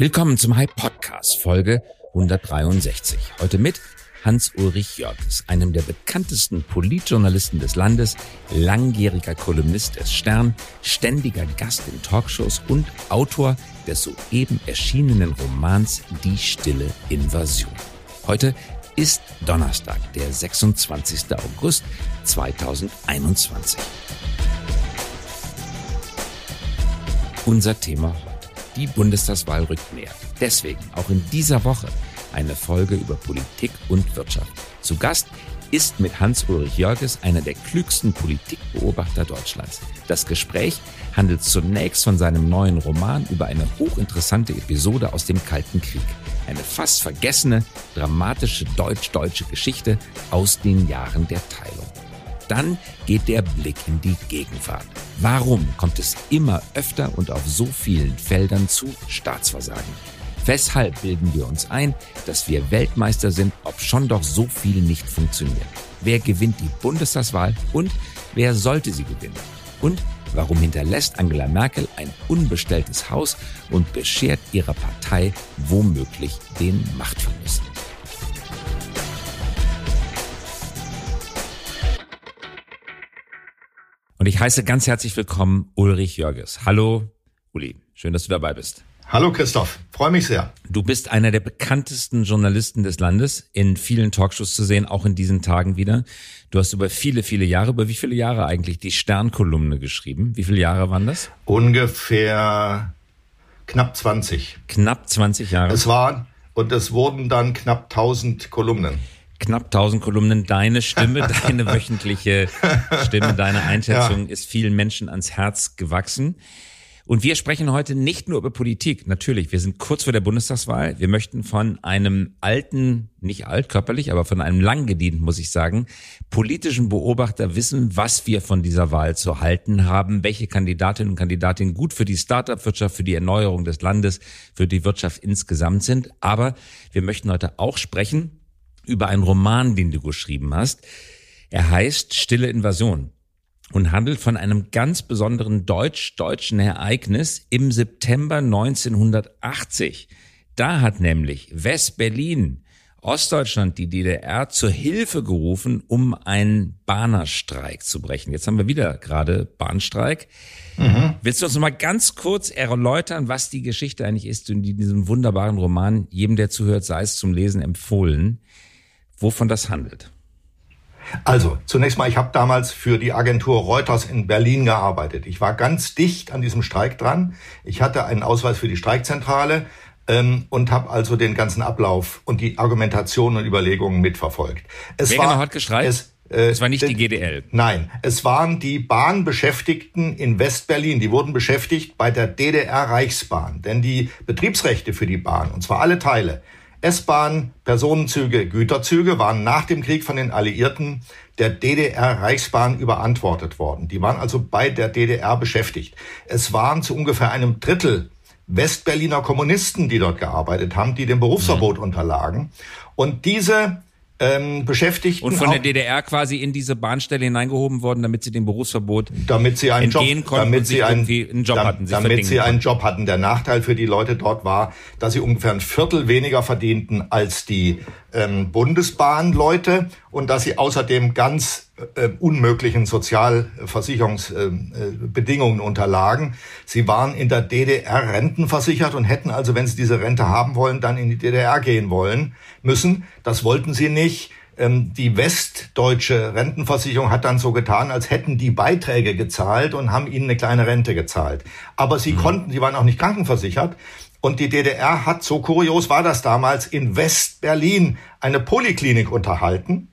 Willkommen zum Hype Podcast Folge 163. Heute mit Hans-Ulrich Jörges, einem der bekanntesten Politjournalisten des Landes, langjähriger Kolumnist des Stern, ständiger Gast in Talkshows und Autor des soeben erschienenen Romans Die stille Invasion. Heute ist Donnerstag, der 26. August 2021. Unser Thema heute. Die Bundestagswahl rückt näher. Deswegen auch in dieser Woche eine Folge über Politik und Wirtschaft. Zu Gast ist mit Hans-Ulrich Jörges einer der klügsten Politikbeobachter Deutschlands. Das Gespräch handelt zunächst von seinem neuen Roman über eine hochinteressante Episode aus dem Kalten Krieg. Eine fast vergessene, dramatische deutsch-deutsche Geschichte aus den Jahren der Teilung. Dann geht der Blick in die Gegenwart. Warum kommt es immer öfter und auf so vielen Feldern zu Staatsversagen? Weshalb bilden wir uns ein, dass wir Weltmeister sind, ob schon doch so viel nicht funktioniert? Wer gewinnt die Bundestagswahl und wer sollte sie gewinnen? Und warum hinterlässt Angela Merkel ein unbestelltes Haus und beschert ihrer Partei womöglich den Machtverlust? Ich heiße ganz herzlich willkommen Ulrich Jörges. Hallo Uli, schön, dass du dabei bist. Hallo Christoph, freue mich sehr. Du bist einer der bekanntesten Journalisten des Landes, in vielen Talkshows zu sehen, auch in diesen Tagen wieder. Du hast über viele, viele Jahre, über wie viele Jahre eigentlich die Sternkolumne geschrieben? Wie viele Jahre waren das? Ungefähr knapp 20. Knapp 20 Jahre. Es waren und es wurden dann knapp 1000 Kolumnen knapp 1000 Kolumnen. Deine Stimme, deine wöchentliche Stimme, deine Einschätzung ja. ist vielen Menschen ans Herz gewachsen. Und wir sprechen heute nicht nur über Politik. Natürlich, wir sind kurz vor der Bundestagswahl. Wir möchten von einem alten, nicht alt körperlich, aber von einem lang gedienten, muss ich sagen, politischen Beobachter wissen, was wir von dieser Wahl zu halten haben, welche Kandidatinnen und Kandidatinnen gut für die Start-up-Wirtschaft, für die Erneuerung des Landes, für die Wirtschaft insgesamt sind. Aber wir möchten heute auch sprechen über einen Roman, den du geschrieben hast. Er heißt Stille Invasion und handelt von einem ganz besonderen deutsch-deutschen Ereignis im September 1980. Da hat nämlich West-Berlin, Ostdeutschland, die DDR zur Hilfe gerufen, um einen Bahnerstreik zu brechen. Jetzt haben wir wieder gerade Bahnstreik. Mhm. Willst du uns noch mal ganz kurz erläutern, was die Geschichte eigentlich ist in diesem wunderbaren Roman, jedem, der zuhört, sei es zum Lesen empfohlen wovon das handelt. Also, zunächst mal, ich habe damals für die Agentur Reuters in Berlin gearbeitet. Ich war ganz dicht an diesem Streik dran. Ich hatte einen Ausweis für die Streikzentrale ähm, und habe also den ganzen Ablauf und die Argumentation und Überlegungen mitverfolgt. Es Wer war, genau hat gestreikt? Es, äh, es war nicht die GDL. Nein, es waren die Bahnbeschäftigten in Westberlin. Die wurden beschäftigt bei der DDR-Reichsbahn. Denn die Betriebsrechte für die Bahn, und zwar alle Teile, S-Bahn, Personenzüge, Güterzüge waren nach dem Krieg von den Alliierten der DDR-Reichsbahn überantwortet worden. Die waren also bei der DDR beschäftigt. Es waren zu ungefähr einem Drittel Westberliner Kommunisten, die dort gearbeitet haben, die dem Berufsverbot mhm. unterlagen. Und diese ähm, Beschäftigten. Und von der DDR quasi in diese Bahnstelle hineingehoben worden, damit sie dem Berufsverbot damit sie einen entgehen Job, konnten damit sie einen, einen Job hatten. damit sie einen Job hatten. Der Nachteil für die Leute dort war, dass sie ungefähr ein Viertel weniger verdienten als die ähm, Bundesbahnleute und dass sie außerdem ganz äh, unmöglichen Sozialversicherungsbedingungen äh, unterlagen. Sie waren in der DDR rentenversichert und hätten also, wenn sie diese Rente haben wollen, dann in die DDR gehen wollen müssen. Das wollten sie nicht. Ähm, die westdeutsche Rentenversicherung hat dann so getan, als hätten die Beiträge gezahlt und haben ihnen eine kleine Rente gezahlt. Aber sie mhm. konnten, sie waren auch nicht krankenversichert. Und die DDR hat, so kurios war das damals, in West-Berlin eine Poliklinik unterhalten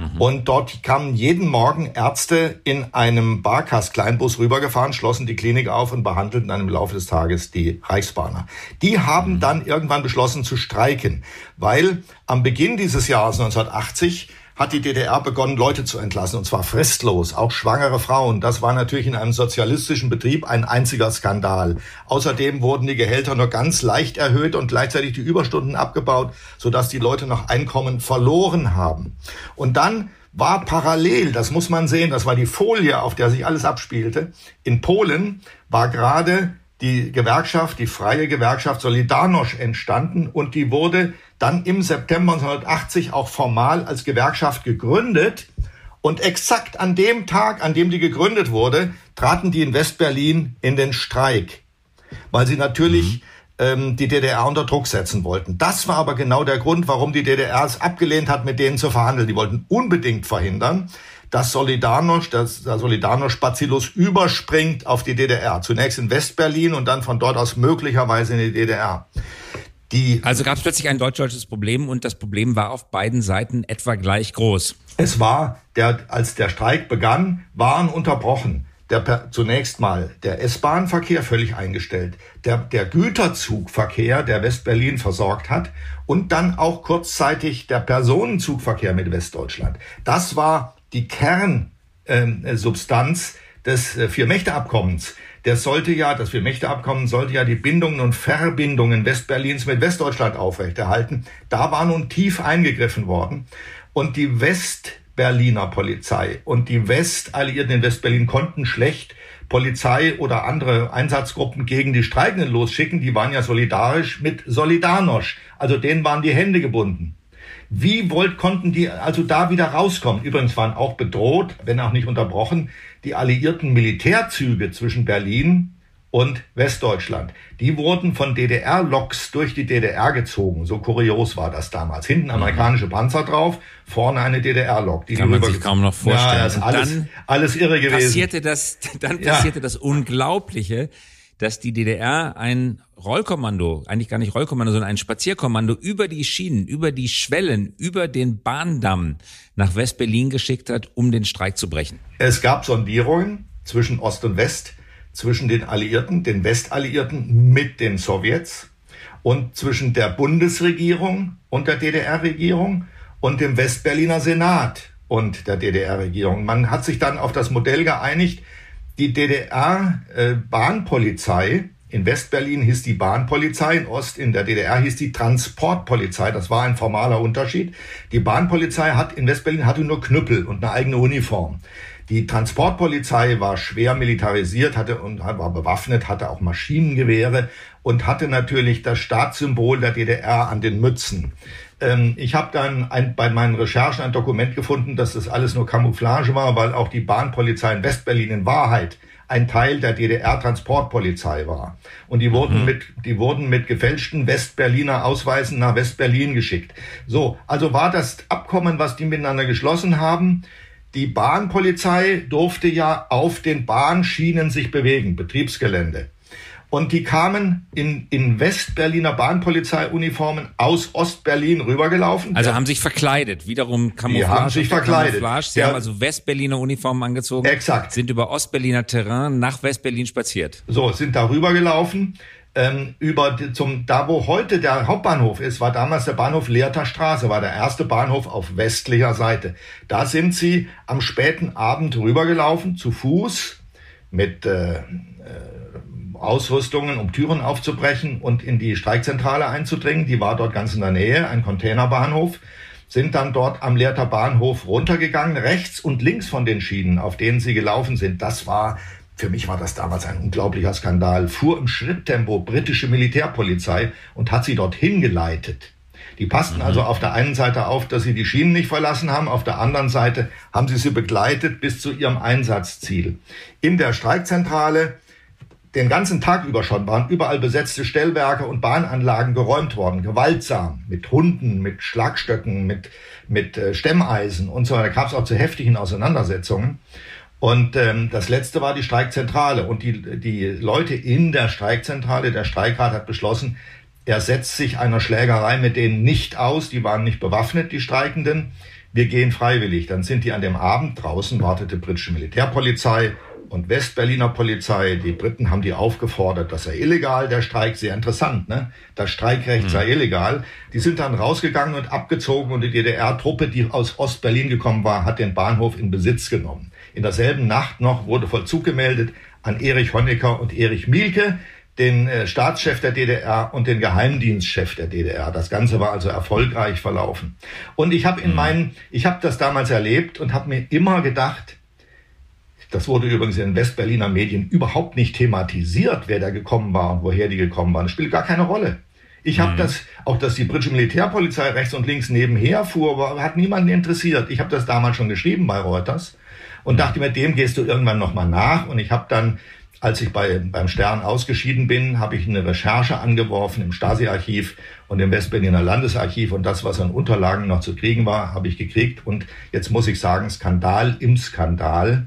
Mhm. Und dort kamen jeden Morgen Ärzte in einem Barkas-Kleinbus rübergefahren, schlossen die Klinik auf und behandelten dann im Laufe des Tages die Reichsbahner. Die haben mhm. dann irgendwann beschlossen zu streiken, weil am Beginn dieses Jahres 1980 hat die DDR begonnen, Leute zu entlassen, und zwar fristlos, auch schwangere Frauen. Das war natürlich in einem sozialistischen Betrieb ein einziger Skandal. Außerdem wurden die Gehälter nur ganz leicht erhöht und gleichzeitig die Überstunden abgebaut, sodass die Leute noch Einkommen verloren haben. Und dann war parallel, das muss man sehen, das war die Folie, auf der sich alles abspielte. In Polen war gerade die Gewerkschaft, die freie Gewerkschaft Solidarność entstanden und die wurde dann im September 1980 auch formal als Gewerkschaft gegründet. Und exakt an dem Tag, an dem die gegründet wurde, traten die in Westberlin in den Streik, weil sie natürlich mhm. ähm, die DDR unter Druck setzen wollten. Das war aber genau der Grund, warum die DDR es abgelehnt hat, mit denen zu verhandeln. Die wollten unbedingt verhindern, dass Solidarność, dass der Solidarność-Bacillus überspringt auf die DDR. Zunächst in Westberlin und dann von dort aus möglicherweise in die DDR. Die also gab es plötzlich ein deutsch-deutsches Problem und das Problem war auf beiden Seiten etwa gleich groß. Es war, der, als der Streik begann, waren unterbrochen. Der, zunächst mal der S-Bahn-Verkehr völlig eingestellt, der, der Güterzugverkehr, der Westberlin versorgt hat und dann auch kurzzeitig der Personenzugverkehr mit Westdeutschland. Das war die Kernsubstanz äh, des äh, Vier-Mächte-Abkommens. Der sollte ja, das Vier-Mächte-Abkommen sollte ja die Bindungen und Verbindungen Westberlins mit Westdeutschland aufrechterhalten. Da war nun tief eingegriffen worden. Und die Westberliner Polizei und die Westalliierten in Westberlin konnten schlecht Polizei oder andere Einsatzgruppen gegen die Streikenden losschicken. Die waren ja solidarisch mit Solidarność. Also denen waren die Hände gebunden. Wie wollt, konnten die also da wieder rauskommen? Übrigens waren auch bedroht, wenn auch nicht unterbrochen, die alliierten Militärzüge zwischen Berlin und Westdeutschland. Die wurden von DDR-Loks durch die DDR gezogen. So kurios war das damals. Hinten mhm. amerikanische Panzer drauf, vorne eine DDR-Lok. Die Kann man sich kaum noch vorstellen. Ja, das ist alles, dann alles irre gewesen. Passierte das, dann passierte ja. das Unglaubliche, dass die DDR ein Rollkommando, eigentlich gar nicht Rollkommando, sondern ein Spazierkommando über die Schienen, über die Schwellen, über den Bahndamm nach West-Berlin geschickt hat, um den Streik zu brechen. Es gab Sondierungen zwischen Ost und West, zwischen den Alliierten, den Westalliierten mit den Sowjets und zwischen der Bundesregierung und der DDR-Regierung und dem Westberliner Senat und der DDR-Regierung. Man hat sich dann auf das Modell geeinigt, die DDR-Bahnpolizei äh, in Westberlin hieß die Bahnpolizei, in Ost, in der DDR hieß die Transportpolizei. Das war ein formaler Unterschied. Die Bahnpolizei hat in Westberlin hatte nur Knüppel und eine eigene Uniform. Die Transportpolizei war schwer militarisiert, hatte und war bewaffnet, hatte auch Maschinengewehre und hatte natürlich das Staatssymbol der DDR an den Mützen. Ähm, ich habe dann ein, bei meinen Recherchen ein Dokument gefunden, dass das alles nur Camouflage war, weil auch die Bahnpolizei in Westberlin in Wahrheit ein Teil der DDR-Transportpolizei war. Und die wurden mhm. mit, die wurden mit gefälschten Westberliner Ausweisen nach Westberlin geschickt. So, also war das Abkommen, was die miteinander geschlossen haben. Die Bahnpolizei durfte ja auf den Bahnschienen sich bewegen, Betriebsgelände. Und die kamen in, in Westberliner Bahnpolizeiuniformen aus Ostberlin rübergelaufen. Also haben sich verkleidet, wiederum Camouflage. Die haben sich verkleidet. Camouflage. Sie ja. haben also Westberliner Uniformen angezogen. Exakt. Sind über Ostberliner Terrain nach Westberlin spaziert. So, sind da rübergelaufen. Ähm, über die, zum da wo heute der Hauptbahnhof ist, war damals der Bahnhof Leerter Straße, war der erste Bahnhof auf westlicher Seite. Da sind sie am späten Abend rübergelaufen zu Fuß mit äh, äh, Ausrüstungen, um Türen aufzubrechen und in die Streikzentrale einzudringen. Die war dort ganz in der Nähe, ein Containerbahnhof sind dann dort am Leerter Bahnhof runtergegangen, rechts und links von den Schienen, auf denen sie gelaufen sind. Das war, für mich war das damals ein unglaublicher Skandal, fuhr im Schritttempo britische Militärpolizei und hat sie dorthin geleitet. Die passten mhm. also auf der einen Seite auf, dass sie die Schienen nicht verlassen haben, auf der anderen Seite haben sie sie begleitet bis zu ihrem Einsatzziel. In der Streikzentrale den ganzen Tag über schon waren überall besetzte Stellwerke und Bahnanlagen geräumt worden, gewaltsam, mit Hunden, mit Schlagstöcken, mit, mit äh, Stemmeisen und so weiter. Da gab es auch zu heftigen Auseinandersetzungen. Und ähm, das letzte war die Streikzentrale. Und die, die Leute in der Streikzentrale, der Streikrat hat beschlossen, er setzt sich einer Schlägerei mit denen nicht aus. Die waren nicht bewaffnet, die Streikenden. Wir gehen freiwillig. Dann sind die an dem Abend draußen, wartete britische Militärpolizei, und Westberliner Polizei, die Briten haben die aufgefordert, das sei illegal, der Streik, sehr interessant, ne? Das Streikrecht mhm. sei illegal. Die sind dann rausgegangen und abgezogen und die DDR-Truppe, die aus Ostberlin gekommen war, hat den Bahnhof in Besitz genommen. In derselben Nacht noch wurde Vollzug gemeldet an Erich Honecker und Erich Mielke, den äh, Staatschef der DDR und den Geheimdienstchef der DDR. Das Ganze war also erfolgreich verlaufen. Und ich habe in mhm. meinen, ich habe das damals erlebt und habe mir immer gedacht, Das wurde übrigens in Westberliner Medien überhaupt nicht thematisiert, wer da gekommen war und woher die gekommen waren. Das spielt gar keine Rolle. Ich habe mhm. das, auch dass die britische Militärpolizei rechts und links nebenher fuhr, war, hat niemanden interessiert. Ich habe das damals schon geschrieben bei Reuters und dachte mir, dem gehst du irgendwann nochmal nach. Und ich habe dann, als ich bei, beim Stern ausgeschieden bin, habe ich eine Recherche angeworfen im Stasi-Archiv und im Westberliner Landesarchiv und das, was an Unterlagen noch zu kriegen war, habe ich gekriegt. Und jetzt muss ich sagen, Skandal im Skandal.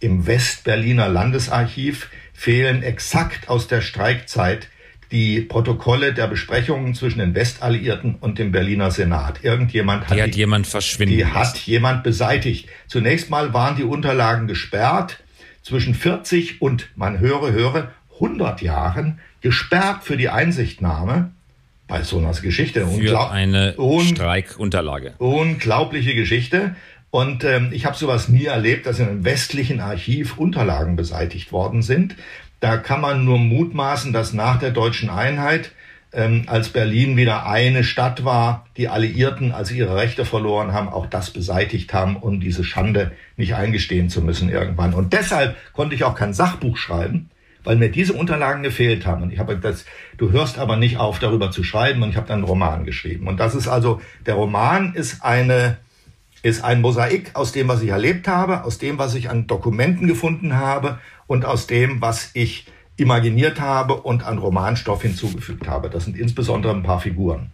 Im Westberliner Landesarchiv fehlen exakt aus der Streikzeit die Protokolle der Besprechungen zwischen den Westalliierten und dem Berliner Senat. Irgendjemand hat, die hat die, jemand verschwinden. Die hat jemand beseitigt. Zunächst mal waren die Unterlagen gesperrt. Zwischen 40 und, man höre, höre, 100 Jahren gesperrt für die Einsichtnahme bei so einer Geschichte. Für eine Streikunterlage. Unglaubliche Geschichte. Und ähm, ich habe sowas nie erlebt, dass in einem westlichen Archiv Unterlagen beseitigt worden sind. Da kann man nur mutmaßen, dass nach der deutschen Einheit, ähm, als Berlin wieder eine Stadt war, die Alliierten, als sie ihre Rechte verloren haben, auch das beseitigt haben, um diese Schande nicht eingestehen zu müssen irgendwann. Und deshalb konnte ich auch kein Sachbuch schreiben, weil mir diese Unterlagen gefehlt haben. Und ich habe das, du hörst aber nicht auf, darüber zu schreiben. Und ich habe dann einen Roman geschrieben. Und das ist also, der Roman ist eine, ist ein Mosaik aus dem, was ich erlebt habe, aus dem, was ich an Dokumenten gefunden habe und aus dem, was ich imaginiert habe und an Romanstoff hinzugefügt habe. Das sind insbesondere ein paar Figuren.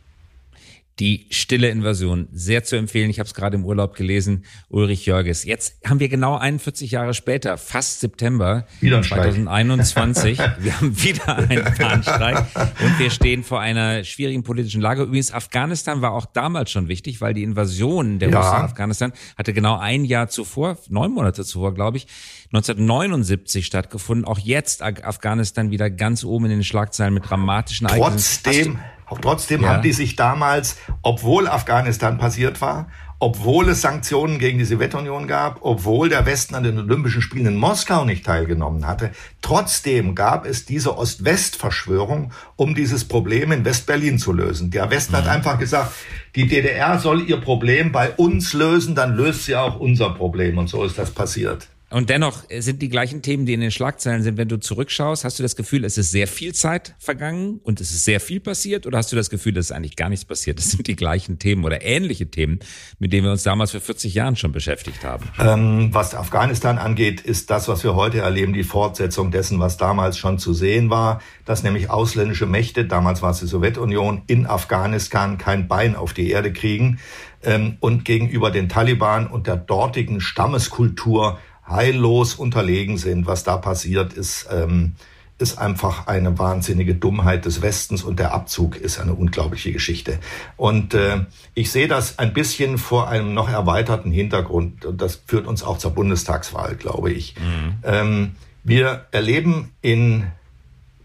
Die stille Invasion, sehr zu empfehlen. Ich habe es gerade im Urlaub gelesen, Ulrich Jörges. Jetzt haben wir genau 41 Jahre später, fast September wieder 2021. wir haben wieder einen Bahnstreik und wir stehen vor einer schwierigen politischen Lage. Übrigens, Afghanistan war auch damals schon wichtig, weil die Invasion der ja. Russen in Afghanistan hatte genau ein Jahr zuvor, neun Monate zuvor, glaube ich, 1979 stattgefunden. Auch jetzt Afghanistan wieder ganz oben in den Schlagzeilen mit dramatischen Ereignissen. Trotzdem Trotzdem ja. haben die sich damals, obwohl Afghanistan passiert war, obwohl es Sanktionen gegen die Sowjetunion gab, obwohl der Westen an den Olympischen Spielen in Moskau nicht teilgenommen hatte, trotzdem gab es diese Ost-West-Verschwörung, um dieses Problem in West-Berlin zu lösen. Der Westen mhm. hat einfach gesagt, die DDR soll ihr Problem bei uns lösen, dann löst sie auch unser Problem. Und so ist das passiert. Und dennoch sind die gleichen Themen, die in den Schlagzeilen sind. Wenn du zurückschaust, hast du das Gefühl, es ist sehr viel Zeit vergangen und es ist sehr viel passiert? Oder hast du das Gefühl, dass eigentlich gar nichts passiert? Das sind die gleichen Themen oder ähnliche Themen, mit denen wir uns damals für 40 Jahren schon beschäftigt haben. Ähm, was Afghanistan angeht, ist das, was wir heute erleben, die Fortsetzung dessen, was damals schon zu sehen war, dass nämlich ausländische Mächte, damals war es die Sowjetunion, in Afghanistan kein Bein auf die Erde kriegen ähm, und gegenüber den Taliban und der dortigen Stammeskultur heillos unterlegen sind. Was da passiert, ist, ähm, ist einfach eine wahnsinnige Dummheit des Westens und der Abzug ist eine unglaubliche Geschichte. Und äh, ich sehe das ein bisschen vor einem noch erweiterten Hintergrund und das führt uns auch zur Bundestagswahl, glaube ich. Mhm. Ähm, wir erleben in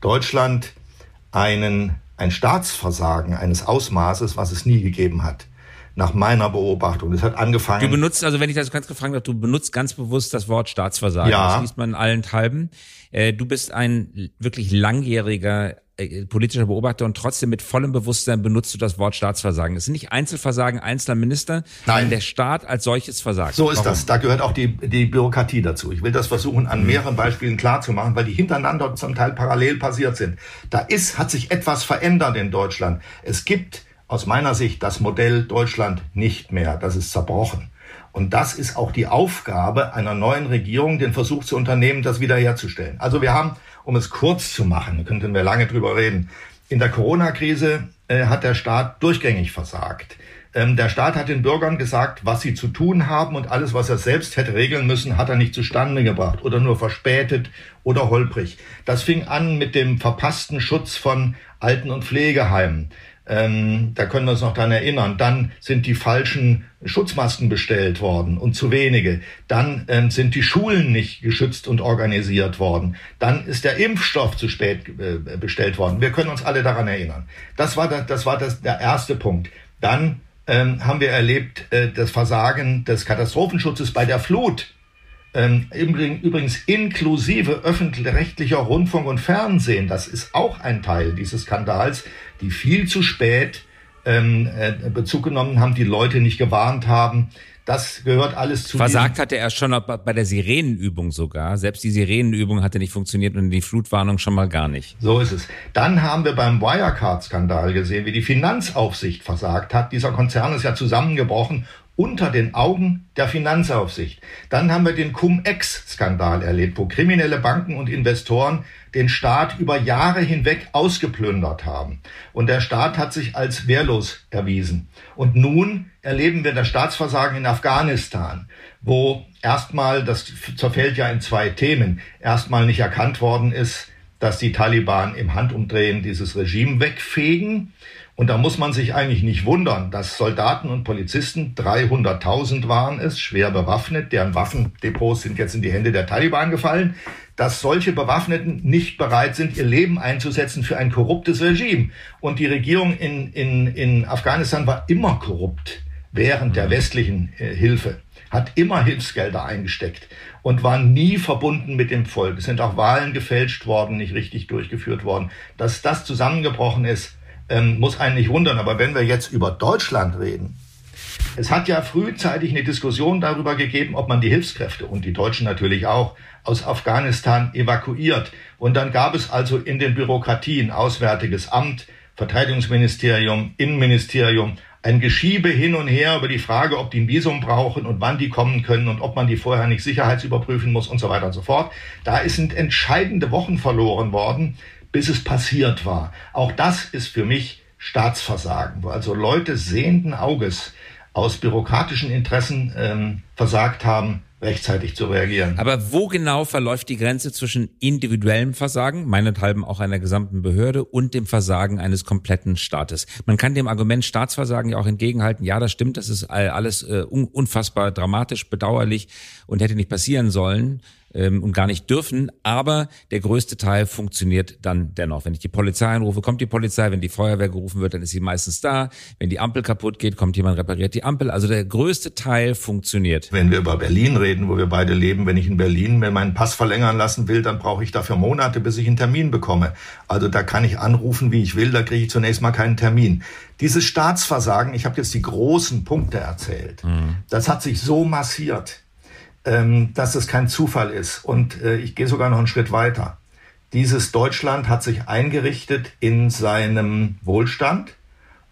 Deutschland einen, ein Staatsversagen eines Ausmaßes, was es nie gegeben hat nach meiner Beobachtung. Das hat angefangen. Du benutzt, also wenn ich das ganz gefragt habe, du benutzt ganz bewusst das Wort Staatsversagen. Ja. Das liest man in allenthalben. Äh, du bist ein wirklich langjähriger äh, politischer Beobachter und trotzdem mit vollem Bewusstsein benutzt du das Wort Staatsversagen. Es sind nicht Einzelversagen einzelner Minister, Nein. der Staat als solches versagt. So ist Warum? das. Da gehört auch die, die Bürokratie dazu. Ich will das versuchen, an mhm. mehreren Beispielen klarzumachen, weil die hintereinander zum Teil parallel passiert sind. Da ist, hat sich etwas verändert in Deutschland. Es gibt aus meiner Sicht das Modell Deutschland nicht mehr. Das ist zerbrochen. Und das ist auch die Aufgabe einer neuen Regierung, den Versuch zu unternehmen, das wiederherzustellen. Also wir haben, um es kurz zu machen, könnten wir lange drüber reden, in der Corona-Krise äh, hat der Staat durchgängig versagt. Ähm, der Staat hat den Bürgern gesagt, was sie zu tun haben und alles, was er selbst hätte regeln müssen, hat er nicht zustande gebracht oder nur verspätet oder holprig. Das fing an mit dem verpassten Schutz von Alten- und Pflegeheimen. Ähm, da können wir uns noch dran erinnern. Dann sind die falschen Schutzmasken bestellt worden und zu wenige. Dann ähm, sind die Schulen nicht geschützt und organisiert worden. Dann ist der Impfstoff zu spät äh, bestellt worden. Wir können uns alle daran erinnern. Das war, das, das war das, der erste Punkt. Dann ähm, haben wir erlebt äh, das Versagen des Katastrophenschutzes bei der Flut. Ähm, übrigens inklusive öffentlich-rechtlicher Rundfunk und Fernsehen. Das ist auch ein Teil dieses Skandals die viel zu spät ähm, äh, Bezug genommen haben, die Leute nicht gewarnt haben, Das gehört alles zu. Versagt hatte er schon bei der Sirenenübung sogar. Selbst die Sirenenübung hatte nicht funktioniert und die Flutwarnung schon mal gar nicht. So ist es. Dann haben wir beim Wirecard-Skandal gesehen, wie die Finanzaufsicht versagt hat. Dieser Konzern ist ja zusammengebrochen unter den Augen der Finanzaufsicht. Dann haben wir den Cum-Ex-Skandal erlebt, wo kriminelle Banken und Investoren den Staat über Jahre hinweg ausgeplündert haben. Und der Staat hat sich als wehrlos erwiesen. Und nun erleben wir das Staatsversagen in Afghanistan, wo erstmal, das zerfällt ja in zwei Themen, erstmal nicht erkannt worden ist, dass die Taliban im Handumdrehen dieses Regime wegfegen und da muss man sich eigentlich nicht wundern, dass Soldaten und Polizisten, 300.000 waren es, schwer bewaffnet, deren Waffendepots sind jetzt in die Hände der Taliban gefallen, dass solche Bewaffneten nicht bereit sind, ihr Leben einzusetzen für ein korruptes Regime. Und die Regierung in, in, in Afghanistan war immer korrupt während der westlichen äh, Hilfe, hat immer Hilfsgelder eingesteckt und war nie verbunden mit dem Volk. Es sind auch Wahlen gefälscht worden, nicht richtig durchgeführt worden. Dass das zusammengebrochen ist, ähm, muss einen nicht wundern. Aber wenn wir jetzt über Deutschland reden, es hat ja frühzeitig eine Diskussion darüber gegeben, ob man die Hilfskräfte und die Deutschen natürlich auch aus Afghanistan evakuiert. Und dann gab es also in den Bürokratien Auswärtiges Amt, Verteidigungsministerium, Innenministerium ein Geschiebe hin und her über die Frage, ob die ein Visum brauchen und wann die kommen können und ob man die vorher nicht sicherheitsüberprüfen muss und so weiter und so fort. Da sind entscheidende Wochen verloren worden, bis es passiert war. Auch das ist für mich Staatsversagen, wo also Leute sehenden Auges aus bürokratischen Interessen ähm, versagt haben, rechtzeitig zu reagieren. Aber wo genau verläuft die Grenze zwischen individuellem Versagen, meinethalben auch einer gesamten Behörde, und dem Versagen eines kompletten Staates? Man kann dem Argument Staatsversagen ja auch entgegenhalten, ja, das stimmt, das ist alles äh, unfassbar dramatisch, bedauerlich und hätte nicht passieren sollen ähm, und gar nicht dürfen. Aber der größte Teil funktioniert dann dennoch. Wenn ich die Polizei anrufe, kommt die Polizei. Wenn die Feuerwehr gerufen wird, dann ist sie meistens da. Wenn die Ampel kaputt geht, kommt jemand, repariert die Ampel. Also der größte Teil funktioniert. Wenn wir über Berlin reden, wo wir beide leben, wenn ich in Berlin mir meinen Pass verlängern lassen will, dann brauche ich dafür Monate, bis ich einen Termin bekomme. Also da kann ich anrufen, wie ich will, da kriege ich zunächst mal keinen Termin. Dieses Staatsversagen, ich habe jetzt die großen Punkte erzählt, mhm. das hat sich so massiert dass es kein Zufall ist. Und äh, ich gehe sogar noch einen Schritt weiter. Dieses Deutschland hat sich eingerichtet in seinem Wohlstand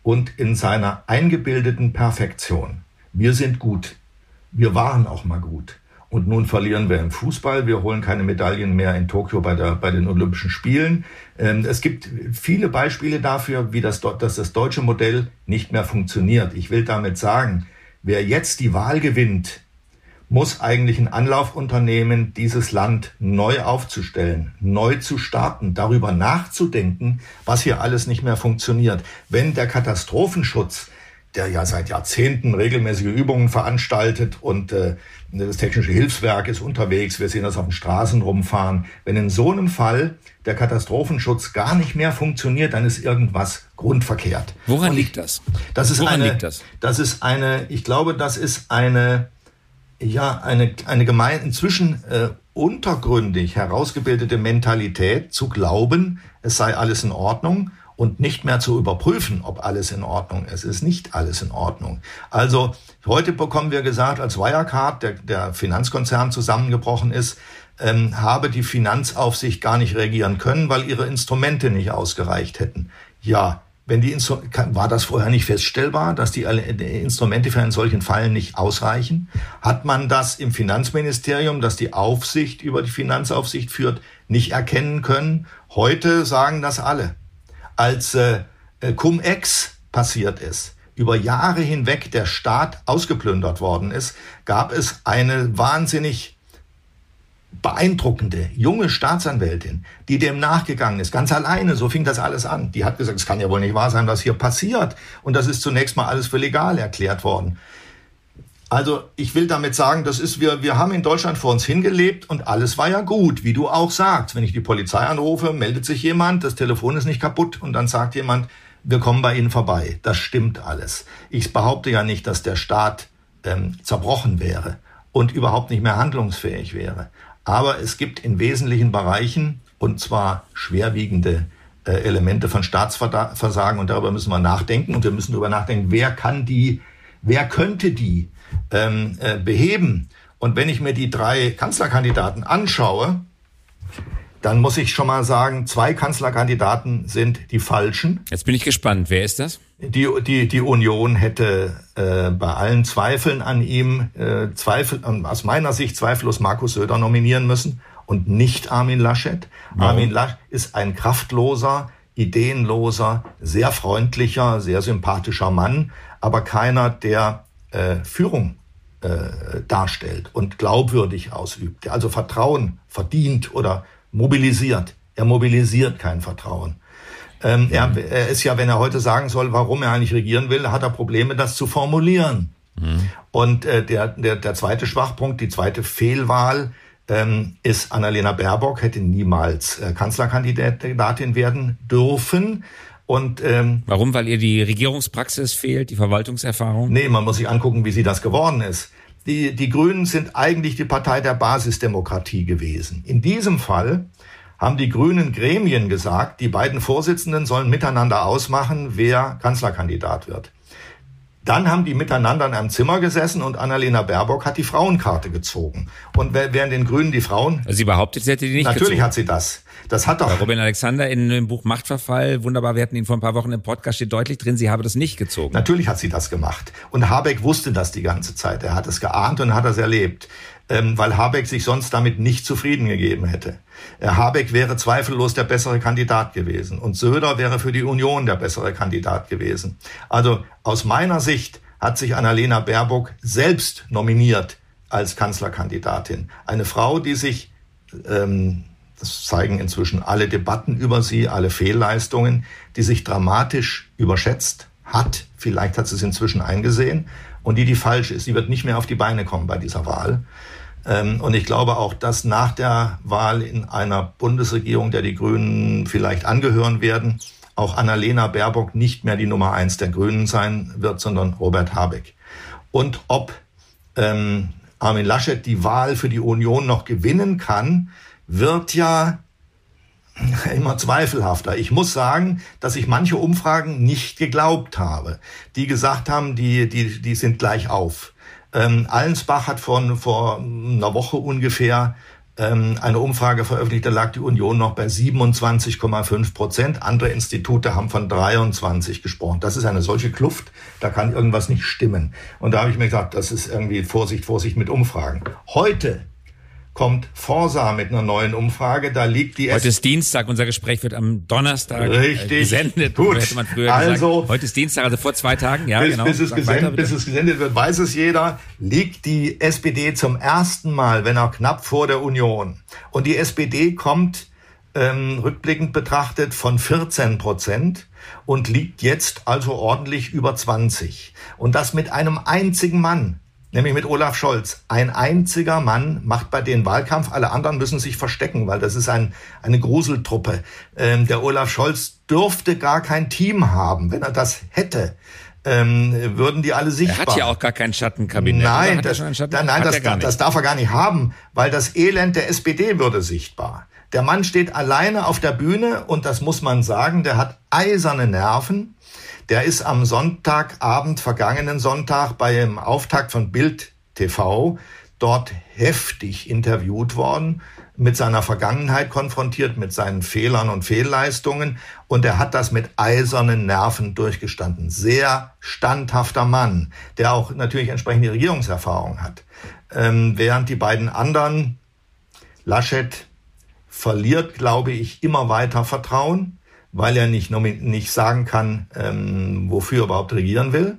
und in seiner eingebildeten Perfektion. Wir sind gut. Wir waren auch mal gut. Und nun verlieren wir im Fußball. Wir holen keine Medaillen mehr in Tokio bei, der, bei den Olympischen Spielen. Ähm, es gibt viele Beispiele dafür, wie das, dass das deutsche Modell nicht mehr funktioniert. Ich will damit sagen, wer jetzt die Wahl gewinnt, muss eigentlich ein Anlaufunternehmen, dieses Land neu aufzustellen, neu zu starten, darüber nachzudenken, was hier alles nicht mehr funktioniert. Wenn der Katastrophenschutz, der ja seit Jahrzehnten regelmäßige Übungen veranstaltet und äh, das Technische Hilfswerk ist unterwegs, wir sehen das auf den Straßen rumfahren. Wenn in so einem Fall der Katastrophenschutz gar nicht mehr funktioniert, dann ist irgendwas grundverkehrt. Woran liegt das? Das ist Woran eine, liegt das? Das ist eine, ich glaube, das ist eine ja eine, eine gemein, inzwischen äh, untergründig herausgebildete Mentalität zu glauben, es sei alles in Ordnung und nicht mehr zu überprüfen, ob alles in Ordnung ist. Es ist nicht alles in Ordnung. Also heute bekommen wir gesagt, als Wirecard, der, der Finanzkonzern zusammengebrochen ist, ähm, habe die Finanzaufsicht gar nicht reagieren können, weil ihre Instrumente nicht ausgereicht hätten. Ja, wenn die Instru war das vorher nicht feststellbar, dass die Instrumente für einen solchen Fall nicht ausreichen? Hat man das im Finanzministerium, das die Aufsicht über die Finanzaufsicht führt, nicht erkennen können? Heute sagen das alle. Als äh, äh Cum-Ex passiert ist, über Jahre hinweg der Staat ausgeplündert worden ist, gab es eine wahnsinnig beeindruckende junge Staatsanwältin, die dem nachgegangen ist, ganz alleine, so fing das alles an. Die hat gesagt, es kann ja wohl nicht wahr sein, was hier passiert. Und das ist zunächst mal alles für legal erklärt worden. Also ich will damit sagen, das ist, wir, wir haben in Deutschland vor uns hingelebt und alles war ja gut, wie du auch sagst. Wenn ich die Polizei anrufe, meldet sich jemand, das Telefon ist nicht kaputt und dann sagt jemand, wir kommen bei Ihnen vorbei. Das stimmt alles. Ich behaupte ja nicht, dass der Staat ähm, zerbrochen wäre und überhaupt nicht mehr handlungsfähig wäre. Aber es gibt in wesentlichen Bereichen, und zwar schwerwiegende äh, Elemente von Staatsversagen, und darüber müssen wir nachdenken. Und wir müssen darüber nachdenken, wer kann die wer könnte die ähm, äh, beheben? Und wenn ich mir die drei Kanzlerkandidaten anschaue, dann muss ich schon mal sagen, zwei Kanzlerkandidaten sind die falschen. Jetzt bin ich gespannt. Wer ist das? Die, die, die Union hätte äh, bei allen Zweifeln an ihm, äh, Zweifel, äh, aus meiner Sicht zweifellos Markus Söder nominieren müssen und nicht Armin Laschet. Warum? Armin Laschet ist ein kraftloser, ideenloser, sehr freundlicher, sehr sympathischer Mann, aber keiner, der äh, Führung äh, darstellt und glaubwürdig ausübt, der also Vertrauen verdient oder mobilisiert. Er mobilisiert kein Vertrauen. Ähm, er, mhm. er, ist ja, wenn er heute sagen soll, warum er eigentlich regieren will, hat er Probleme, das zu formulieren. Mhm. Und äh, der, der, der zweite Schwachpunkt, die zweite Fehlwahl ähm, ist Annalena Baerbock, hätte niemals äh, Kanzlerkandidatin werden dürfen. Und ähm, warum? Weil ihr die Regierungspraxis fehlt, die Verwaltungserfahrung? Nee, man muss sich angucken, wie sie das geworden ist die, die Grünen sind eigentlich die Partei der Basisdemokratie gewesen. In diesem Fall haben die Grünen Gremien gesagt, die beiden Vorsitzenden sollen miteinander ausmachen, wer Kanzlerkandidat wird. Dann haben die miteinander in einem Zimmer gesessen und Annalena Baerbock hat die Frauenkarte gezogen. Und während den Grünen die Frauen... Also sie behauptet, sie hätte die nicht Natürlich gezogen. hat sie das. Das hat doch. Bei Robin Alexander in dem Buch Machtverfall, wunderbar, wir hatten ihn vor ein paar Wochen im Podcast, steht deutlich drin, sie habe das nicht gezogen. Natürlich hat sie das gemacht. Und Habeck wusste das die ganze Zeit. Er hat es geahnt und hat es erlebt. Ähm, weil Habeck sich sonst damit nicht zufrieden gegeben hätte. Äh, Habeck wäre zweifellos der bessere Kandidat gewesen. Und Söder wäre für die Union der bessere Kandidat gewesen. Also aus meiner Sicht hat sich Annalena Baerbock selbst nominiert als Kanzlerkandidatin. Eine Frau, die sich ähm, das zeigen inzwischen alle Debatten über sie, alle Fehlleistungen, die sich dramatisch überschätzt hat. Vielleicht hat sie es inzwischen eingesehen und die, die falsch ist. Sie wird nicht mehr auf die Beine kommen bei dieser Wahl. Ähm, und ich glaube auch, dass nach der Wahl in einer Bundesregierung, der die Grünen vielleicht angehören werden, auch Annalena Baerbock nicht mehr die Nummer eins der Grünen sein wird, sondern Robert Habeck. Und ob ähm, Armin Laschet die Wahl für die Union noch gewinnen kann, wird ja immer zweifelhafter. Ich muss sagen, dass ich manche Umfragen nicht geglaubt habe, die gesagt haben, die, die, die sind gleich auf. Ähm, Allensbach hat von, vor einer Woche ungefähr ähm, eine Umfrage veröffentlicht, da lag die Union noch bei 27,5 Prozent. Andere Institute haben von 23 gesprochen. Das ist eine solche Kluft, da kann irgendwas nicht stimmen. Und da habe ich mir gesagt, das ist irgendwie Vorsicht, Vorsicht mit Umfragen. Heute kommt Forsa mit einer neuen Umfrage. Da liegt die. Heute ist Dienstag. Unser Gespräch wird am Donnerstag Richtig. gesendet. Gut. Also gesagt. heute ist Dienstag, also vor zwei Tagen. Ja, bis, genau. Bis es, gesendet, weiter, bis es gesendet wird, weiß es jeder. Liegt die SPD zum ersten Mal, wenn auch knapp vor der Union. Und die SPD kommt ähm, rückblickend betrachtet von 14 Prozent und liegt jetzt also ordentlich über 20. Und das mit einem einzigen Mann nämlich mit Olaf Scholz. Ein einziger Mann macht bei den Wahlkampf, alle anderen müssen sich verstecken, weil das ist ein, eine Gruseltruppe. Ähm, der Olaf Scholz dürfte gar kein Team haben. Wenn er das hätte, ähm, würden die alle sichtbar. Er hat ja auch gar kein Schattenkabinett. Nein, das, Schatten? nein, das, das darf er gar nicht haben, weil das Elend der SPD würde sichtbar. Der Mann steht alleine auf der Bühne und das muss man sagen, der hat eiserne Nerven. Der ist am Sonntagabend, vergangenen Sonntag, beim Auftakt von Bild TV dort heftig interviewt worden, mit seiner Vergangenheit konfrontiert, mit seinen Fehlern und Fehlleistungen. Und er hat das mit eisernen Nerven durchgestanden. Sehr standhafter Mann, der auch natürlich entsprechende Regierungserfahrung hat. Ähm, während die beiden anderen, Laschet verliert, glaube ich, immer weiter Vertrauen weil er nicht, nicht sagen kann, ähm, wofür er überhaupt regieren will.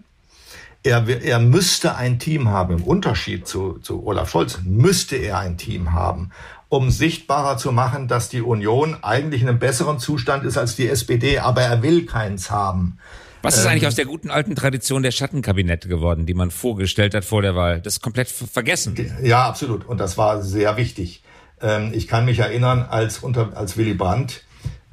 Er, er müsste ein Team haben, im Unterschied zu, zu Olaf Scholz, müsste er ein Team haben, um sichtbarer zu machen, dass die Union eigentlich in einem besseren Zustand ist als die SPD, aber er will keins haben. Was ist ähm, eigentlich aus der guten alten Tradition der Schattenkabinette geworden, die man vorgestellt hat vor der Wahl? Das ist komplett vergessen. Ja, absolut. Und das war sehr wichtig. Ähm, ich kann mich erinnern, als, unter, als Willy Brandt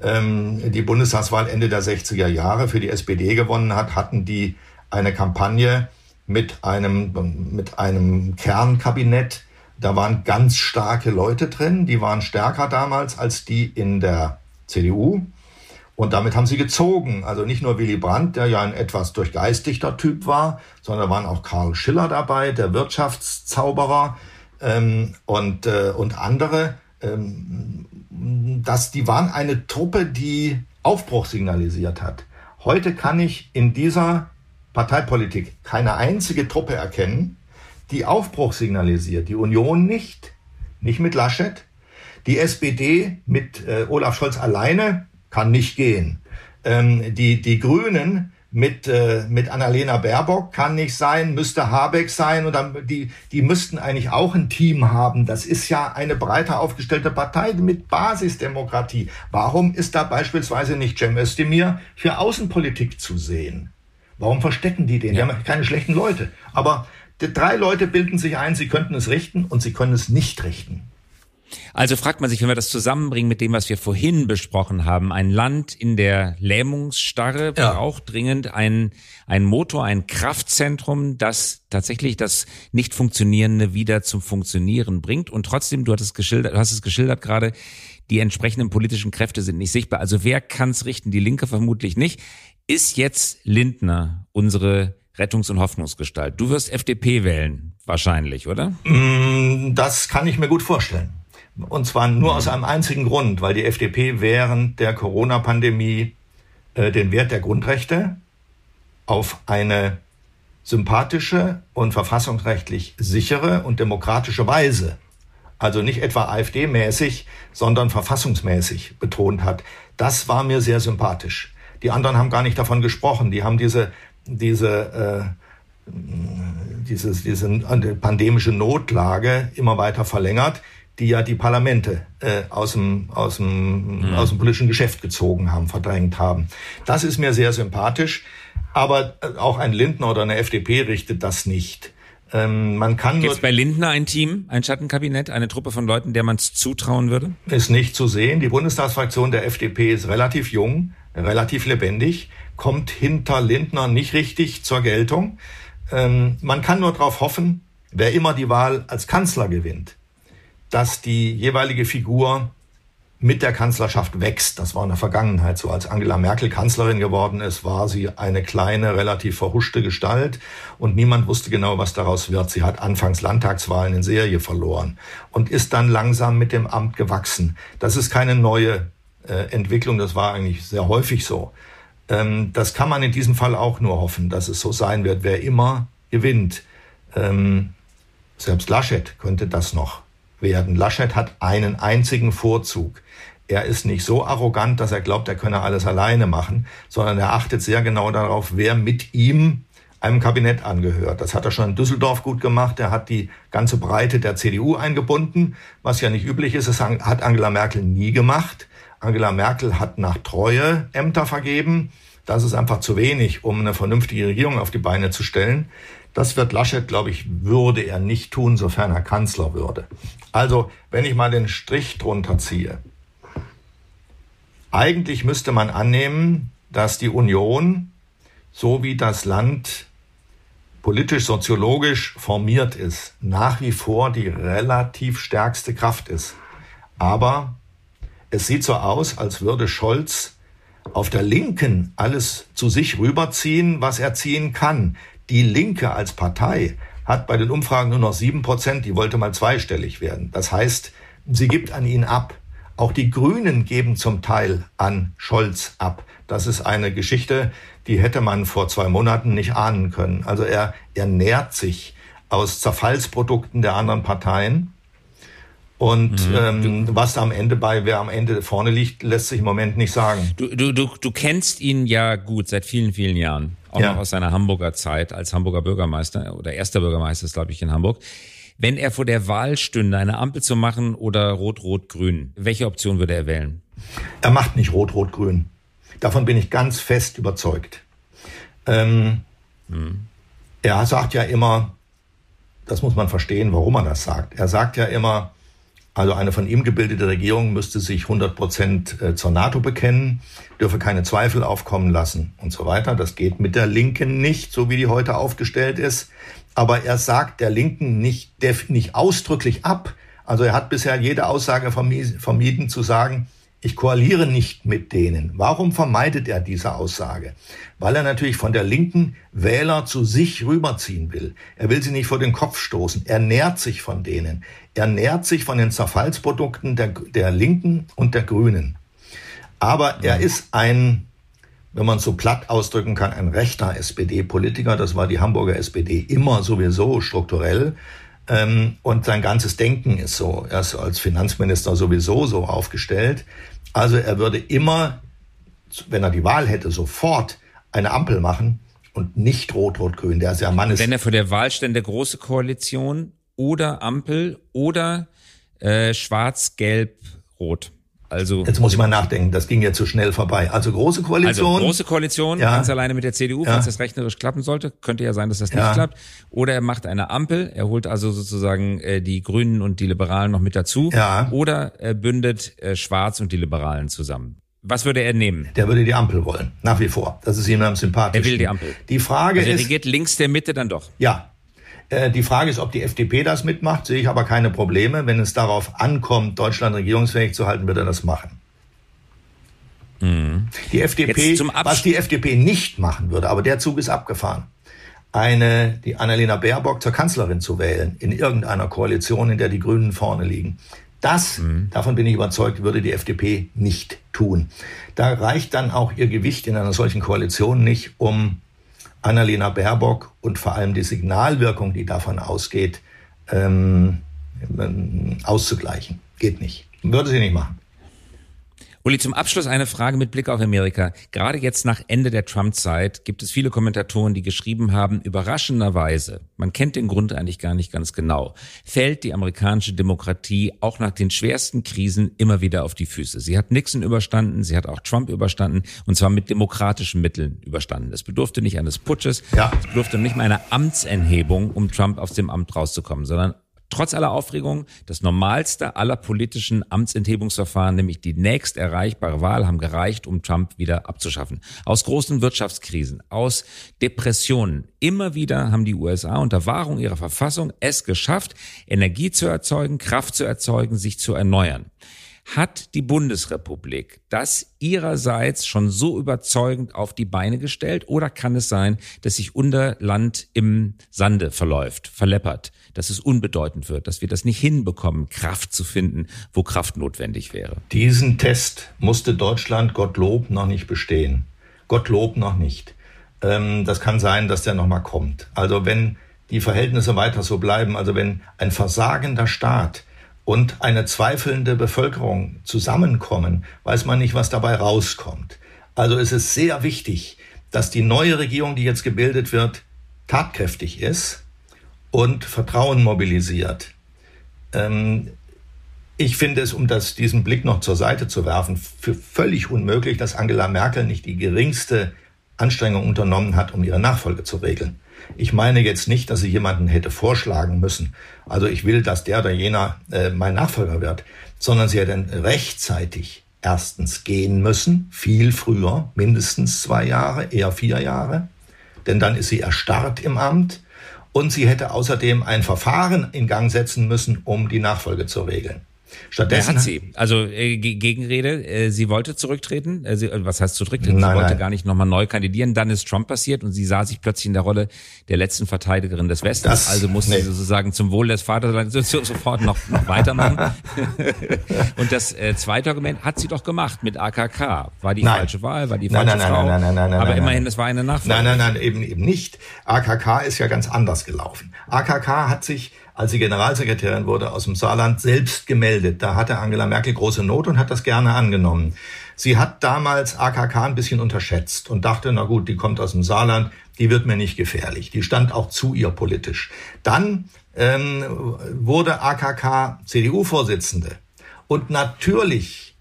ähm, die Bundestagswahl Ende der 60er Jahre für die SPD gewonnen hat, hatten die eine Kampagne mit einem, mit einem Kernkabinett. Da waren ganz starke Leute drin, die waren stärker damals als die in der CDU. Und damit haben sie gezogen. Also nicht nur Willy Brandt, der ja ein etwas durchgeistigter Typ war, sondern da waren auch Karl Schiller dabei, der Wirtschaftszauberer ähm, und, äh, und andere. Ähm, dass die waren eine Truppe, die Aufbruch signalisiert hat. Heute kann ich in dieser Parteipolitik keine einzige Truppe erkennen, die Aufbruch signalisiert. Die Union nicht, nicht mit Laschet. Die SPD mit äh, Olaf Scholz alleine kann nicht gehen. Ähm, die, die Grünen mit, äh, mit Annalena Baerbock kann nicht sein, müsste Habeck sein und dann, die, die müssten eigentlich auch ein Team haben. Das ist ja eine breiter aufgestellte Partei mit Basisdemokratie. Warum ist da beispielsweise nicht Cem Özdemir für Außenpolitik zu sehen? Warum verstecken die den? Ja. Die haben keine schlechten Leute. Aber drei Leute bilden sich ein, sie könnten es richten und sie können es nicht richten. Also fragt man sich, wenn wir das zusammenbringen mit dem, was wir vorhin besprochen haben, ein Land in der Lähmungsstarre ja. braucht dringend ein, ein Motor, ein Kraftzentrum, das tatsächlich das nicht funktionierende wieder zum Funktionieren bringt. Und trotzdem, du hattest geschildert, du hast es geschildert gerade, die entsprechenden politischen Kräfte sind nicht sichtbar. Also wer kann es richten? Die Linke vermutlich nicht. Ist jetzt Lindner unsere Rettungs- und Hoffnungsgestalt? Du wirst FDP wählen, wahrscheinlich, oder? Mm, das kann ich mir gut vorstellen. Und zwar nur aus einem einzigen Grund, weil die FDP während der Corona-Pandemie äh, den Wert der Grundrechte auf eine sympathische und verfassungsrechtlich sichere und demokratische Weise, also nicht etwa AfD-mäßig, sondern verfassungsmäßig betont hat. Das war mir sehr sympathisch. Die anderen haben gar nicht davon gesprochen. Die haben diese, diese, äh, dieses, diese pandemische Notlage immer weiter verlängert die ja die Parlamente äh, aus, dem, aus, dem, mhm. aus dem politischen Geschäft gezogen haben, verdrängt haben. Das ist mir sehr sympathisch, aber äh, auch ein Lindner oder eine FDP richtet das nicht. Ähm, man kann Gibt es bei Lindner ein Team, ein Schattenkabinett, eine Truppe von Leuten, der man es zutrauen würde? Ist nicht zu sehen. Die Bundestagsfraktion der FDP ist relativ jung, relativ lebendig, kommt hinter Lindner nicht richtig zur Geltung. Ähm, man kann nur darauf hoffen, wer immer die Wahl als Kanzler gewinnt, dass die jeweilige Figur mit der Kanzlerschaft wächst. Das war in der Vergangenheit so. Als Angela Merkel Kanzlerin geworden ist, war sie eine kleine, relativ verhuschte Gestalt und niemand wusste genau, was daraus wird. Sie hat anfangs Landtagswahlen in Serie verloren und ist dann langsam mit dem Amt gewachsen. Das ist keine neue äh, Entwicklung, das war eigentlich sehr häufig so. Ähm, das kann man in diesem Fall auch nur hoffen, dass es so sein wird. Wer immer gewinnt, ähm, selbst Laschet könnte das noch werden. Laschet hat einen einzigen Vorzug. Er ist nicht so arrogant, dass er glaubt, er könne alles alleine machen, sondern er achtet sehr genau darauf, wer mit ihm einem Kabinett angehört. Das hat er schon in Düsseldorf gut gemacht. Er hat die ganze Breite der CDU eingebunden, was ja nicht üblich ist. Das hat Angela Merkel nie gemacht. Angela Merkel hat nach Treue Ämter vergeben. Das ist einfach zu wenig, um eine vernünftige Regierung auf die Beine zu stellen. Das wird Laschet, glaube ich, würde er nicht tun, sofern er Kanzler würde. Also, wenn ich mal den Strich drunter ziehe, eigentlich müsste man annehmen, dass die Union, so wie das Land politisch-soziologisch formiert ist, nach wie vor die relativ stärkste Kraft ist. Aber es sieht so aus, als würde Scholz auf der Linken alles zu sich rüberziehen, was er ziehen kann. Die Linke als Partei hat bei den Umfragen nur noch sieben Prozent, die wollte mal zweistellig werden. Das heißt, sie gibt an ihn ab. Auch die Grünen geben zum Teil an Scholz ab. Das ist eine Geschichte, die hätte man vor zwei Monaten nicht ahnen können. Also er, er nährt sich aus Zerfallsprodukten der anderen Parteien. Und mhm. ähm, was am Ende bei, wer am Ende vorne liegt, lässt sich im Moment nicht sagen. Du, du, du, du kennst ihn ja gut seit vielen, vielen Jahren auch ja. noch aus seiner Hamburger Zeit als Hamburger Bürgermeister oder erster Bürgermeister ist, glaube ich, in Hamburg. Wenn er vor der Wahl stünde, eine Ampel zu machen oder Rot-Rot-Grün, welche Option würde er wählen? Er macht nicht Rot-Rot-Grün. Davon bin ich ganz fest überzeugt. Ähm, hm. Er sagt ja immer, das muss man verstehen, warum er das sagt. Er sagt ja immer, also eine von ihm gebildete Regierung müsste sich 100 Prozent äh, zur NATO bekennen, dürfe keine Zweifel aufkommen lassen und so weiter. Das geht mit der Linken nicht, so wie die heute aufgestellt ist. Aber er sagt der Linken nicht, nicht ausdrücklich ab. Also er hat bisher jede Aussage vermieden zu sagen, Ich koaliere nicht mit denen. Warum vermeidet er diese Aussage? Weil er natürlich von der linken Wähler zu sich rüberziehen will. Er will sie nicht vor den Kopf stoßen. Er nährt sich von denen. Er nährt sich von den Zerfallsprodukten der, der Linken und der Grünen. Aber er ist ein, wenn man so platt ausdrücken kann, ein rechter SPD-Politiker. Das war die Hamburger SPD immer sowieso strukturell. Ähm, und sein ganzes Denken ist so. Er ist als Finanzminister sowieso so aufgestellt. Also er würde immer, wenn er die Wahl hätte, sofort eine Ampel machen und nicht Rot-Rot-Grün. Der ist ja Mann ist. Wenn er vor der Wahl stände, große Koalition oder Ampel oder äh, Schwarz-Gelb-Rot. Also jetzt muss ich mal nachdenken, das ging ja zu schnell vorbei. Also große Koalition. Also große Koalition, ja. ganz alleine mit der CDU, ja. falls das rechnerisch klappen sollte. Könnte ja sein, dass das nicht ja. klappt. Oder er macht eine Ampel, er holt also sozusagen äh, die Grünen und die Liberalen noch mit dazu. Ja. Oder er bündet äh, Schwarz und die Liberalen zusammen. Was würde er nehmen? Der würde die Ampel wollen, nach wie vor. Das ist ihm am sympathischsten. Er will die Ampel. Die Frage also er ist. Er regiert links der Mitte dann doch. Ja, die Frage ist, ob die FDP das mitmacht, sehe ich aber keine Probleme. Wenn es darauf ankommt, Deutschland regierungsfähig zu halten, wird er das machen. Mhm. Die FDP, was die FDP nicht machen würde, aber der Zug ist abgefahren, eine, die Annalena Baerbock zur Kanzlerin zu wählen, in irgendeiner Koalition, in der die Grünen vorne liegen. Das, mhm. davon bin ich überzeugt, würde die FDP nicht tun. Da reicht dann auch ihr Gewicht in einer solchen Koalition nicht, um Annalena Baerbock und vor allem die Signalwirkung, die davon ausgeht, ähm, ähm, auszugleichen. Geht nicht. Würde sie nicht machen. Uli, zum Abschluss eine Frage mit Blick auf Amerika. Gerade jetzt nach Ende der Trump-Zeit gibt es viele Kommentatoren, die geschrieben haben, überraschenderweise, man kennt den Grund eigentlich gar nicht ganz genau, fällt die amerikanische Demokratie auch nach den schwersten Krisen immer wieder auf die Füße. Sie hat Nixon überstanden, sie hat auch Trump überstanden und zwar mit demokratischen Mitteln überstanden. Es bedurfte nicht eines Putsches, ja. es bedurfte nicht mal einer Amtsenthebung, um Trump aus dem Amt rauszukommen, sondern trotz aller Aufregung das normalste aller politischen Amtsenthebungsverfahren, nämlich die nächst erreichbare Wahl, haben gereicht, um Trump wieder abzuschaffen. Aus großen Wirtschaftskrisen, aus Depressionen. Immer wieder haben die USA unter Wahrung ihrer Verfassung es geschafft, Energie zu erzeugen, Kraft zu erzeugen, sich zu erneuern. Hat die Bundesrepublik das ihrerseits schon so überzeugend auf die Beine gestellt oder kann es sein, dass sich unser Land im Sande verläuft, verleppert, dass es unbedeutend wird, dass wir das nicht hinbekommen, Kraft zu finden, wo Kraft notwendig wäre? Diesen Test musste Deutschland Gottlob noch nicht bestehen. Gottlob noch nicht. Ähm, das kann sein, dass der noch mal kommt. Also wenn die Verhältnisse weiter so bleiben, also wenn ein versagender Staat und eine zweifelnde Bevölkerung zusammenkommen, weiß man nicht, was dabei rauskommt. Also es ist sehr wichtig, dass die neue Regierung, die jetzt gebildet wird, tatkräftig ist und Vertrauen mobilisiert. Ähm, ich finde es, um das, diesen Blick noch zur Seite zu werfen, für völlig unmöglich, dass Angela Merkel nicht die geringste Anstrengung unternommen hat, um ihre Nachfolge zu regeln. Ich meine jetzt nicht, dass sie jemanden hätte vorschlagen müssen. Also ich will, dass der oder jener äh, mein Nachfolger wird, sondern sie hätte rechtzeitig erstens gehen müssen, viel früher, mindestens zwei Jahre, eher vier Jahre, denn dann ist sie erstarrt im Amt. Und sie hätte außerdem ein Verfahren in Gang setzen müssen, um die Nachfolge zu regeln. Stattdessen Wer hat sie. Also äh, Gegenrede, äh, sie wollte zurücktreten. Äh, sie, äh, was heißt zurücktreten? Nein, sie wollte nein. gar nicht nochmal neu kandidieren. Dann ist Trump passiert und sie sah sich plötzlich in der Rolle der letzten Verteidigerin des Westens. Das, also musste nee. sie sozusagen zum Wohl des Vaterlands sofort noch, noch weitermachen. und das äh, zweite Argument hat sie doch gemacht mit AKK. War die nein. falsche Wahl, war die falsche nein, nein, Frau. Nein, nein, nein, nein, Aber immerhin, es war eine Nachfolge. Nein, nein, nein, eben, eben nicht. AKK ist ja ganz anders gelaufen. AKK hat sich als sie Generalsekretärin wurde, aus dem Saarland selbst gemeldet. Da hatte Angela Merkel große Not und hat das gerne angenommen. Sie hat damals AKK ein bisschen unterschätzt und dachte, na gut, die kommt aus dem Saarland, die wird mir nicht gefährlich. Die stand auch zu ihr politisch. Dann ähm, wurde AKK CDU-Vorsitzende. Und natürlich,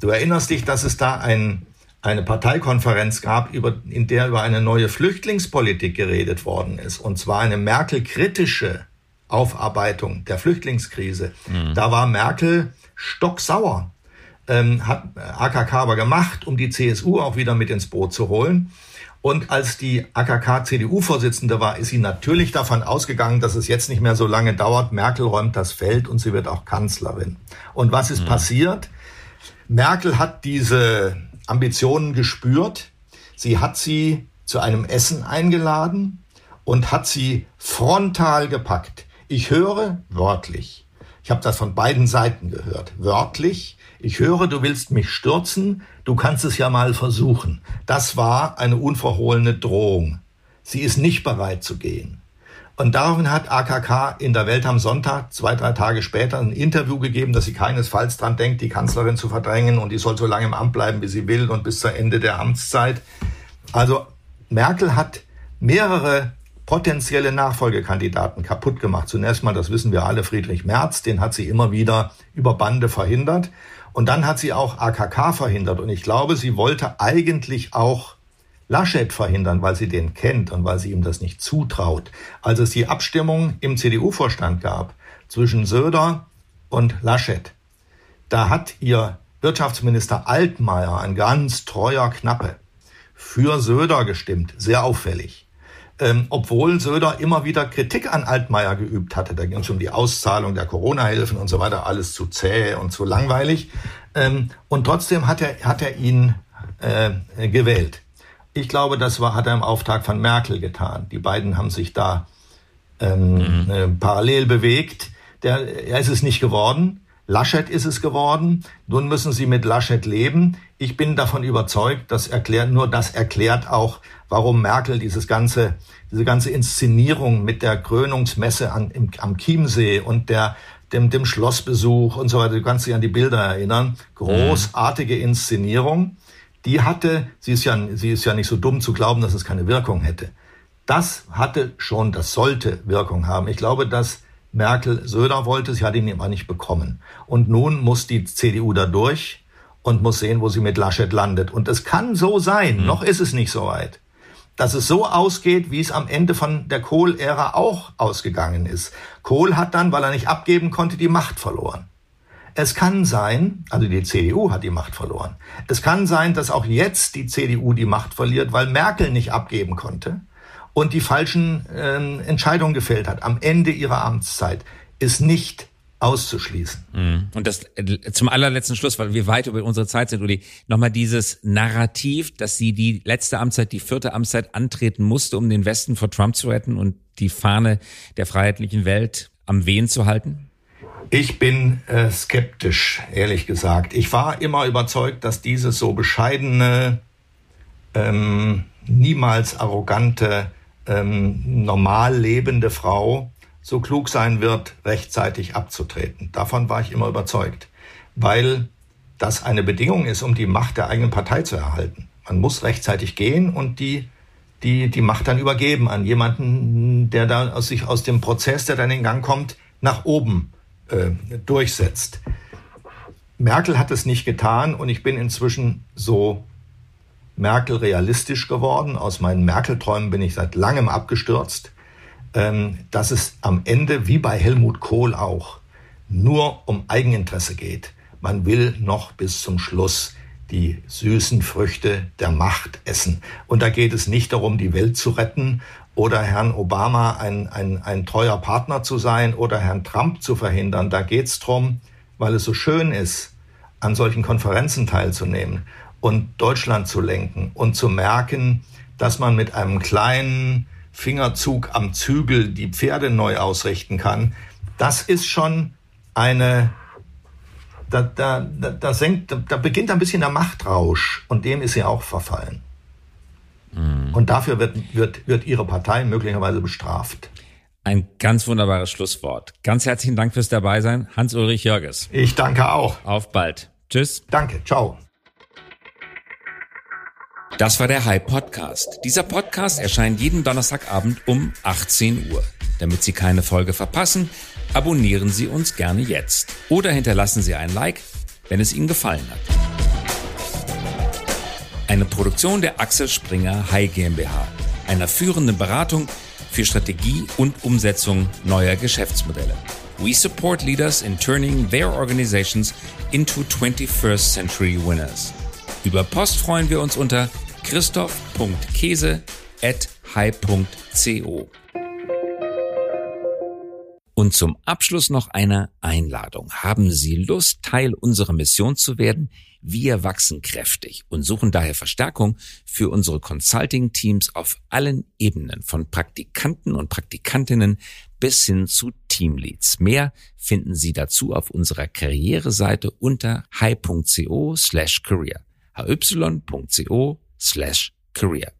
du erinnerst dich, dass es da ein, eine Parteikonferenz gab, über, in der über eine neue Flüchtlingspolitik geredet worden ist. Und zwar eine Merkel-kritische Aufarbeitung der Flüchtlingskrise. Mhm. Da war Merkel stocksauer. Ähm, hat AKK aber gemacht, um die CSU auch wieder mit ins Boot zu holen. Und als die AKK-CDU-Vorsitzende war, ist sie natürlich davon ausgegangen, dass es jetzt nicht mehr so lange dauert. Merkel räumt das Feld und sie wird auch Kanzlerin. Und was ist mhm. passiert? Merkel hat diese Ambitionen gespürt. Sie hat sie zu einem Essen eingeladen und hat sie frontal gepackt. Ich höre wörtlich. Ich habe das von beiden Seiten gehört. Wörtlich. Ich höre, du willst mich stürzen. Du kannst es ja mal versuchen. Das war eine unverhohlene Drohung. Sie ist nicht bereit zu gehen. Und daraufhin hat AKK in der Welt am Sonntag, zwei, drei Tage später, ein Interview gegeben, dass sie keinesfalls dran denkt, die Kanzlerin zu verdrängen und die soll so lange im Amt bleiben, wie sie will und bis zur Ende der Amtszeit. Also Merkel hat mehrere potenzielle Nachfolgekandidaten kaputt gemacht. Zunächst mal, das wissen wir alle, Friedrich Merz, den hat sie immer wieder über Bande verhindert. Und dann hat sie auch AKK verhindert. Und ich glaube, sie wollte eigentlich auch Laschet verhindern, weil sie den kennt und weil sie ihm das nicht zutraut. Als es die Abstimmung im CDU-Vorstand gab zwischen Söder und Laschet, da hat ihr Wirtschaftsminister Altmaier, ein ganz treuer Knappe, für Söder gestimmt, sehr auffällig. Ähm, obwohl Söder immer wieder Kritik an Altmaier geübt hatte. Da ging es um die Auszahlung der Corona-Hilfen und so weiter, alles zu zäh und zu langweilig. Ähm, und trotzdem hat er, hat er ihn äh, gewählt. Ich glaube, das war, hat er im Auftrag von Merkel getan. Die beiden haben sich da ähm, mhm. äh, parallel bewegt. Der, er ist es nicht geworden. Laschet ist es geworden. Nun müssen sie mit Laschet leben. Ich bin davon überzeugt, dass erklärt, nur das erklärt auch, warum Merkel dieses ganze, diese ganze Inszenierung mit der Krönungsmesse an, im, am Chiemsee und der, dem, dem Schlossbesuch und so weiter, du kannst dich an die Bilder erinnern. Großartige Inszenierung die hatte, sie ist ja, sie ist ja nicht so dumm zu glauben, dass es keine Wirkung hätte. Das hatte schon, das sollte Wirkung haben. Ich glaube, dass Merkel Söder wollte, sie hat ihn aber nicht bekommen. Und nun muss die CDU da durch und muss sehen, wo sie mit Laschet landet. Und es kann so sein, mhm. noch ist es nicht so weit, dass es so ausgeht, wie es am Ende von der Kohl-Ära auch ausgegangen ist. Kohl hat dann, weil er nicht abgeben konnte, die Macht verloren. Es kann sein, also die CDU hat die Macht verloren. Es kann sein, dass auch jetzt die CDU die Macht verliert, weil Merkel nicht abgeben konnte und die falschen äh, Entscheidungen gefällt hat am Ende ihrer Amtszeit, ist nicht auszuschließen. Mhm. Und das äh, zum allerletzten Schluss, weil wir weit über unsere Zeit sind, Uli, nochmal dieses Narrativ, dass sie die letzte Amtszeit, die vierte Amtszeit antreten musste, um den Westen vor Trump zu retten und die Fahne der freiheitlichen Welt am Wehen zu halten? Ich bin äh, skeptisch, ehrlich gesagt. Ich war immer überzeugt, dass diese so bescheidene, ähm, niemals arrogante, ähm, normal lebende Frau so klug sein wird, rechtzeitig abzutreten. Davon war ich immer überzeugt, weil das eine Bedingung ist, um die Macht der eigenen Partei zu erhalten. Man muss rechtzeitig gehen und die die die Macht dann übergeben an jemanden, der da aus sich aus dem Prozess, der dann in Gang kommt, nach oben äh, durchsetzt. Merkel hat es nicht getan und ich bin inzwischen so Merkel realistisch geworden. Aus meinen Merkel-Träumen bin ich seit langem abgestürzt, ähm, dass es am Ende, wie bei Helmut Kohl auch, nur um Eigeninteresse geht. Man will noch bis zum Schluss die süßen Früchte der Macht essen. Und da geht es nicht darum, die Welt zu retten oder Herrn Obama ein, ein, ein treuer Partner zu sein oder Herrn Trump zu verhindern. Da geht's drum, weil es so schön ist, an solchen Konferenzen teilzunehmen und Deutschland zu lenken und zu merken, dass man mit einem kleinen Fingerzug am Zügel die Pferde neu ausrichten kann. Das ist schon eine, da, da, da, da, senkt, da beginnt ein bisschen der Machtrausch und dem ist sie auch verfallen. Mhm. Und dafür wird, wird, wird Ihre Partei möglicherweise bestraft. Ein ganz wunderbares Schlusswort. Ganz herzlichen Dank fürs Dabeisein, Hans-Ulrich Jörges. Ich danke auch. Auf bald. Tschüss. Danke. Ciao. Das war der High Podcast. Dieser Podcast erscheint jeden Donnerstagabend um 18 Uhr. Damit Sie keine Folge verpassen, abonnieren Sie uns gerne jetzt oder hinterlassen Sie ein Like, wenn es Ihnen gefallen hat. Eine Produktion der Axel Springer High GmbH, einer führenden Beratung für Strategie und Umsetzung neuer Geschäftsmodelle. We support leaders in turning their organizations into 21st century winners. Über Post freuen wir uns unter christoph.käse at high.co. Und zum Abschluss noch eine Einladung. Haben Sie Lust, Teil unserer Mission zu werden? Wir wachsen kräftig und suchen daher Verstärkung für unsere Consulting-Teams auf allen Ebenen, von Praktikanten und Praktikantinnen bis hin zu Teamleads. Mehr finden Sie dazu auf unserer Karriereseite unter hi.co slash career. hy.co slash career.